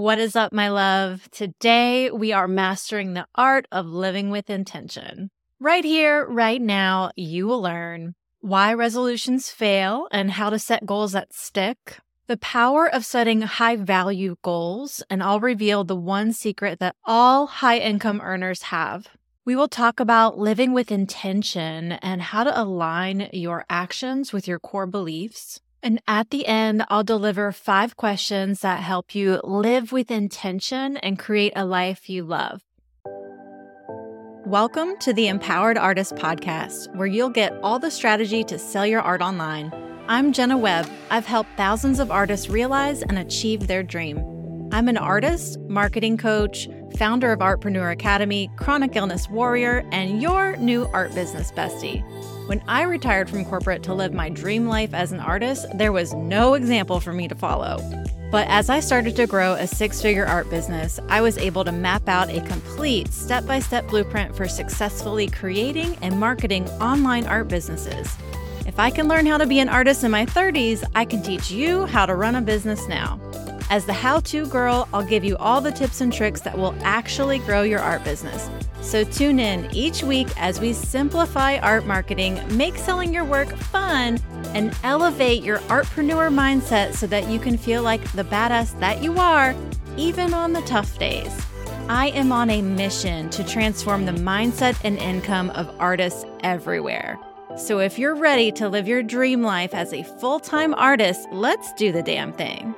What is up, my love? Today we are mastering the art of living with intention. Right here, right now, you will learn why resolutions fail and how to set goals that stick, the power of setting high value goals, and I'll reveal the one secret that all high income earners have. We will talk about living with intention and how to align your actions with your core beliefs. And at the end, I'll deliver five questions that help you live with intention and create a life you love. Welcome to the Empowered Artist Podcast, where you'll get all the strategy to sell your art online. I'm Jenna Webb. I've helped thousands of artists realize and achieve their dream. I'm an artist, marketing coach, founder of Artpreneur Academy, chronic illness warrior, and your new art business bestie. When I retired from corporate to live my dream life as an artist, there was no example for me to follow. But as I started to grow a six figure art business, I was able to map out a complete step by step blueprint for successfully creating and marketing online art businesses. If I can learn how to be an artist in my 30s, I can teach you how to run a business now. As the how to girl, I'll give you all the tips and tricks that will actually grow your art business. So tune in each week as we simplify art marketing, make selling your work fun, and elevate your artpreneur mindset so that you can feel like the badass that you are, even on the tough days. I am on a mission to transform the mindset and income of artists everywhere. So if you're ready to live your dream life as a full time artist, let's do the damn thing.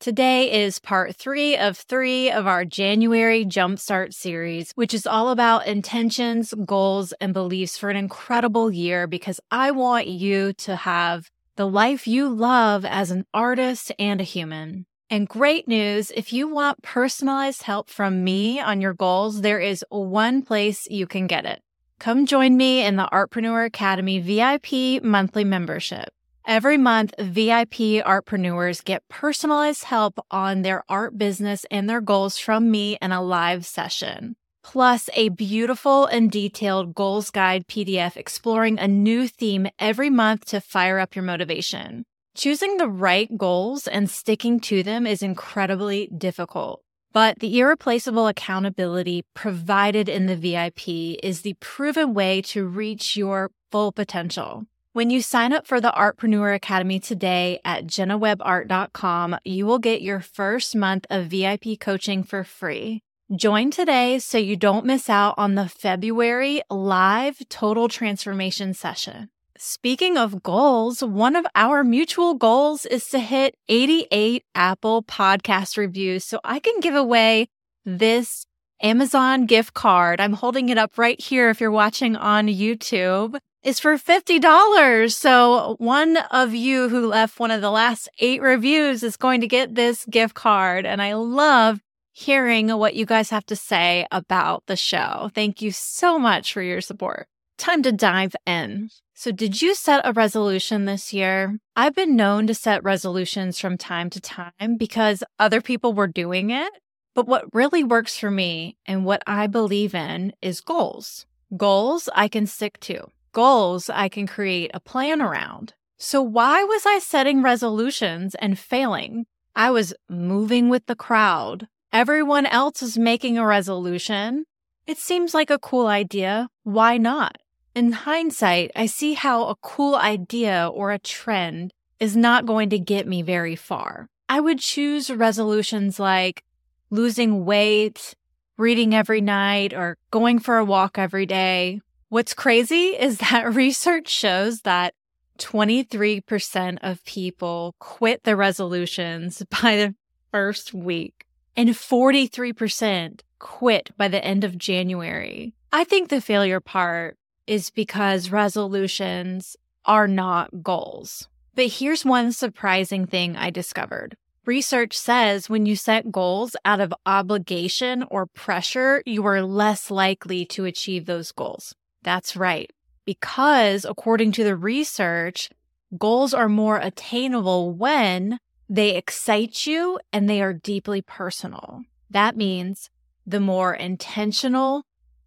Today is part three of three of our January Jumpstart series, which is all about intentions, goals, and beliefs for an incredible year because I want you to have the life you love as an artist and a human. And great news if you want personalized help from me on your goals, there is one place you can get it. Come join me in the Artpreneur Academy VIP monthly membership. Every month, VIP artpreneurs get personalized help on their art business and their goals from me in a live session. Plus, a beautiful and detailed goals guide PDF exploring a new theme every month to fire up your motivation. Choosing the right goals and sticking to them is incredibly difficult. But the irreplaceable accountability provided in the VIP is the proven way to reach your full potential. When you sign up for the Artpreneur Academy today at jennawebbart.com, you will get your first month of VIP coaching for free. Join today so you don't miss out on the February live total transformation session. Speaking of goals, one of our mutual goals is to hit 88 Apple podcast reviews so I can give away this Amazon gift card. I'm holding it up right here if you're watching on YouTube is for $50. So one of you who left one of the last eight reviews is going to get this gift card. And I love hearing what you guys have to say about the show. Thank you so much for your support. Time to dive in. So, did you set a resolution this year? I've been known to set resolutions from time to time because other people were doing it. But what really works for me and what I believe in is goals. Goals I can stick to goals I can create a plan around. So why was I setting resolutions and failing? I was moving with the crowd. Everyone else is making a resolution. It seems like a cool idea. Why not? In hindsight, I see how a cool idea or a trend is not going to get me very far. I would choose resolutions like losing weight, reading every night, or going for a walk every day, What's crazy is that research shows that 23% of people quit their resolutions by the first week and 43% quit by the end of January. I think the failure part is because resolutions are not goals. But here's one surprising thing I discovered. Research says when you set goals out of obligation or pressure, you are less likely to achieve those goals. That's right. Because according to the research, goals are more attainable when they excite you and they are deeply personal. That means the more intentional,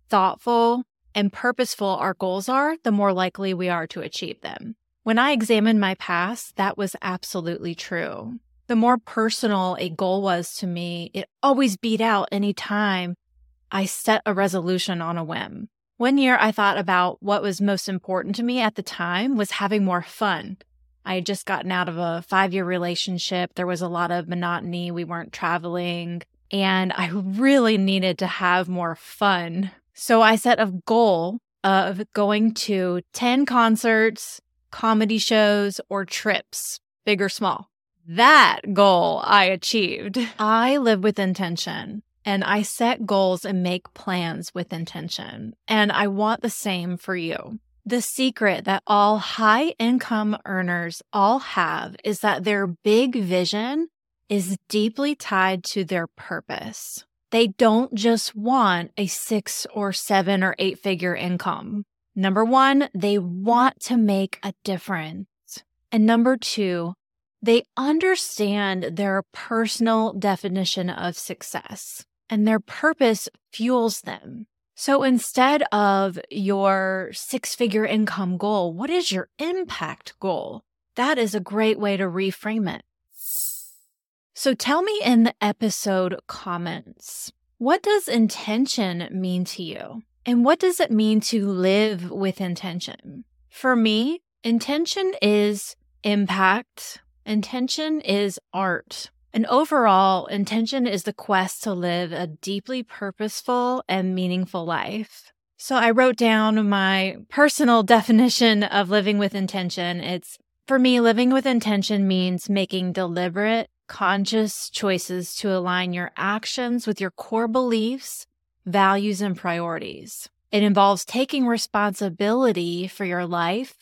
thoughtful, and purposeful our goals are, the more likely we are to achieve them. When I examined my past, that was absolutely true. The more personal a goal was to me, it always beat out any time I set a resolution on a whim. One year I thought about what was most important to me at the time was having more fun. I had just gotten out of a five year relationship. There was a lot of monotony. We weren't traveling and I really needed to have more fun. So I set a goal of going to 10 concerts, comedy shows, or trips, big or small. That goal I achieved. I live with intention and I set goals and make plans with intention. And I want the same for you. The secret that all high income earners all have is that their big vision is deeply tied to their purpose. They don't just want a six or seven or eight figure income. Number one, they want to make a difference. And number two, they understand their personal definition of success and their purpose fuels them. So instead of your six figure income goal, what is your impact goal? That is a great way to reframe it. So tell me in the episode comments, what does intention mean to you? And what does it mean to live with intention? For me, intention is impact. Intention is art. And overall, intention is the quest to live a deeply purposeful and meaningful life. So I wrote down my personal definition of living with intention. It's for me, living with intention means making deliberate, conscious choices to align your actions with your core beliefs, values, and priorities. It involves taking responsibility for your life,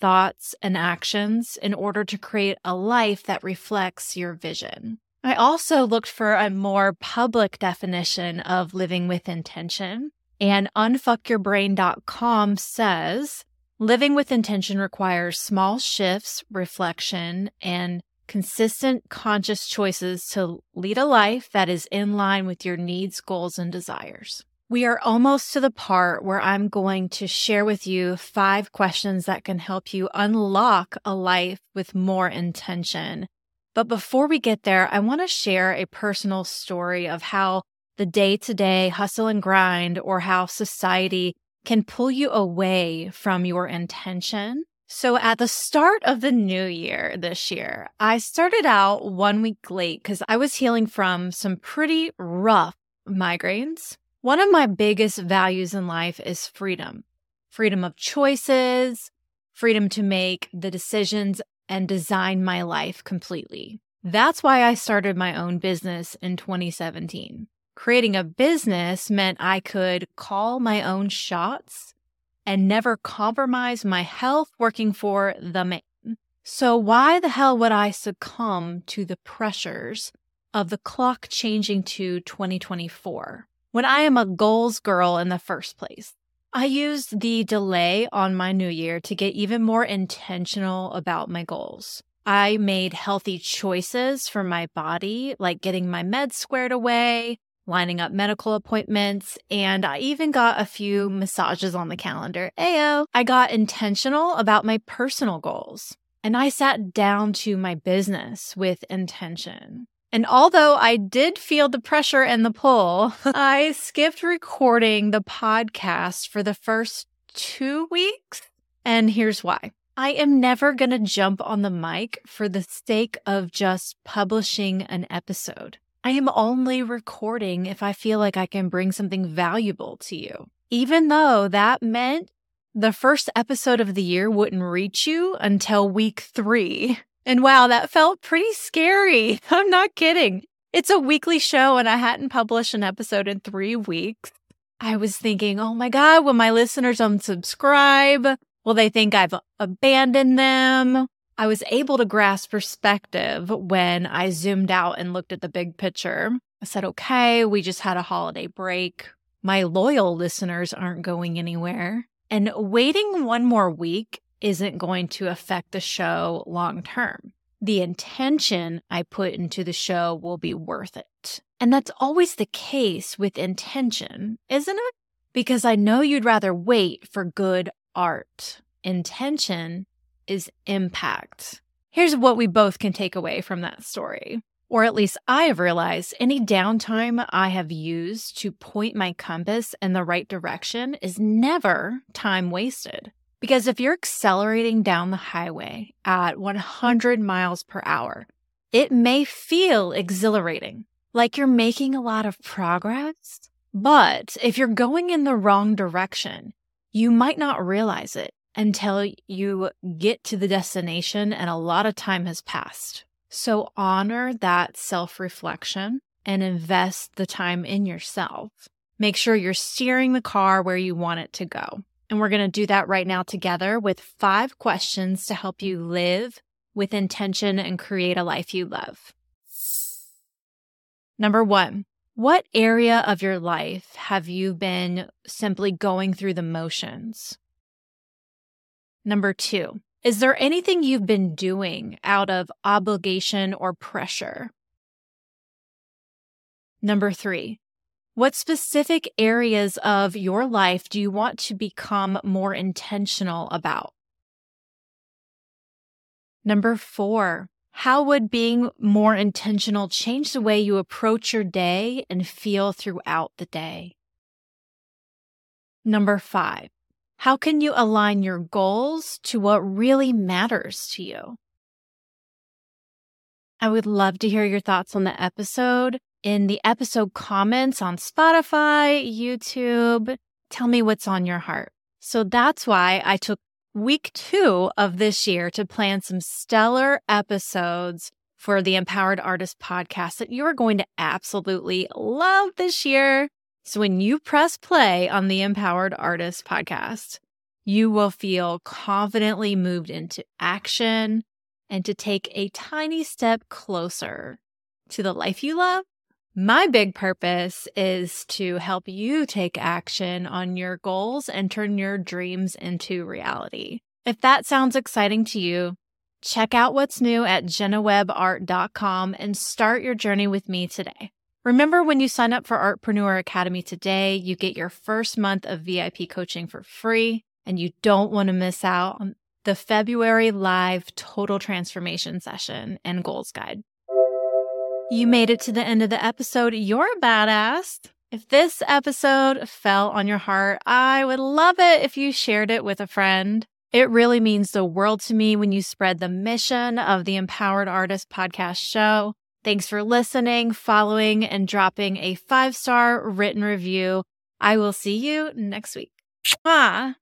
thoughts, and actions in order to create a life that reflects your vision. I also looked for a more public definition of living with intention, and unfuckyourbrain.com says living with intention requires small shifts, reflection, and consistent, conscious choices to lead a life that is in line with your needs, goals, and desires. We are almost to the part where I'm going to share with you five questions that can help you unlock a life with more intention. But before we get there, I want to share a personal story of how the day to day hustle and grind or how society can pull you away from your intention so at the start of the new year this year, I started out one week late because I was healing from some pretty rough migraines. One of my biggest values in life is freedom freedom of choices, freedom to make the decisions and design my life completely. That's why I started my own business in 2017. Creating a business meant I could call my own shots and never compromise my health working for the man. So why the hell would I succumb to the pressures of the clock changing to 2024 when I am a goals girl in the first place? I used the delay on my new year to get even more intentional about my goals. I made healthy choices for my body, like getting my meds squared away, lining up medical appointments, and I even got a few massages on the calendar. Ayo, I got intentional about my personal goals and I sat down to my business with intention. And although I did feel the pressure and the pull, I skipped recording the podcast for the first two weeks. And here's why. I am never going to jump on the mic for the sake of just publishing an episode. I am only recording if I feel like I can bring something valuable to you. Even though that meant the first episode of the year wouldn't reach you until week three. And wow, that felt pretty scary. I'm not kidding. It's a weekly show and I hadn't published an episode in three weeks. I was thinking, oh my God, will my listeners unsubscribe? Will they think I've abandoned them? I was able to grasp perspective when I zoomed out and looked at the big picture. I said, okay, we just had a holiday break. My loyal listeners aren't going anywhere. And waiting one more week isn't going to affect the show long term. The intention I put into the show will be worth it. And that's always the case with intention, isn't it? Because I know you'd rather wait for good art. Intention is impact. Here's what we both can take away from that story. Or at least I have realized any downtime I have used to point my compass in the right direction is never time wasted. Because if you're accelerating down the highway at 100 miles per hour, it may feel exhilarating, like you're making a lot of progress. But if you're going in the wrong direction, you might not realize it until you get to the destination and a lot of time has passed. So honor that self reflection and invest the time in yourself. Make sure you're steering the car where you want it to go. And we're going to do that right now together with five questions to help you live with intention and create a life you love. Number one, what area of your life have you been simply going through the motions? Number two, is there anything you've been doing out of obligation or pressure? Number three, what specific areas of your life do you want to become more intentional about? Number four, how would being more intentional change the way you approach your day and feel throughout the day? Number five, how can you align your goals to what really matters to you? I would love to hear your thoughts on the episode in the episode comments on Spotify, YouTube. Tell me what's on your heart. So that's why I took week two of this year to plan some stellar episodes for the Empowered Artist podcast that you are going to absolutely love this year. So when you press play on the Empowered Artist podcast, you will feel confidently moved into action and to take a tiny step closer to the life you love my big purpose is to help you take action on your goals and turn your dreams into reality. If that sounds exciting to you, check out what's new at jennawebbart.com and start your journey with me today. Remember, when you sign up for Artpreneur Academy today, you get your first month of VIP coaching for free, and you don't want to miss out on the February live total transformation session and goals guide. You made it to the end of the episode. You're a badass. If this episode fell on your heart, I would love it if you shared it with a friend. It really means the world to me when you spread the mission of the Empowered Artist podcast show. Thanks for listening, following, and dropping a five star written review. I will see you next week. Ah.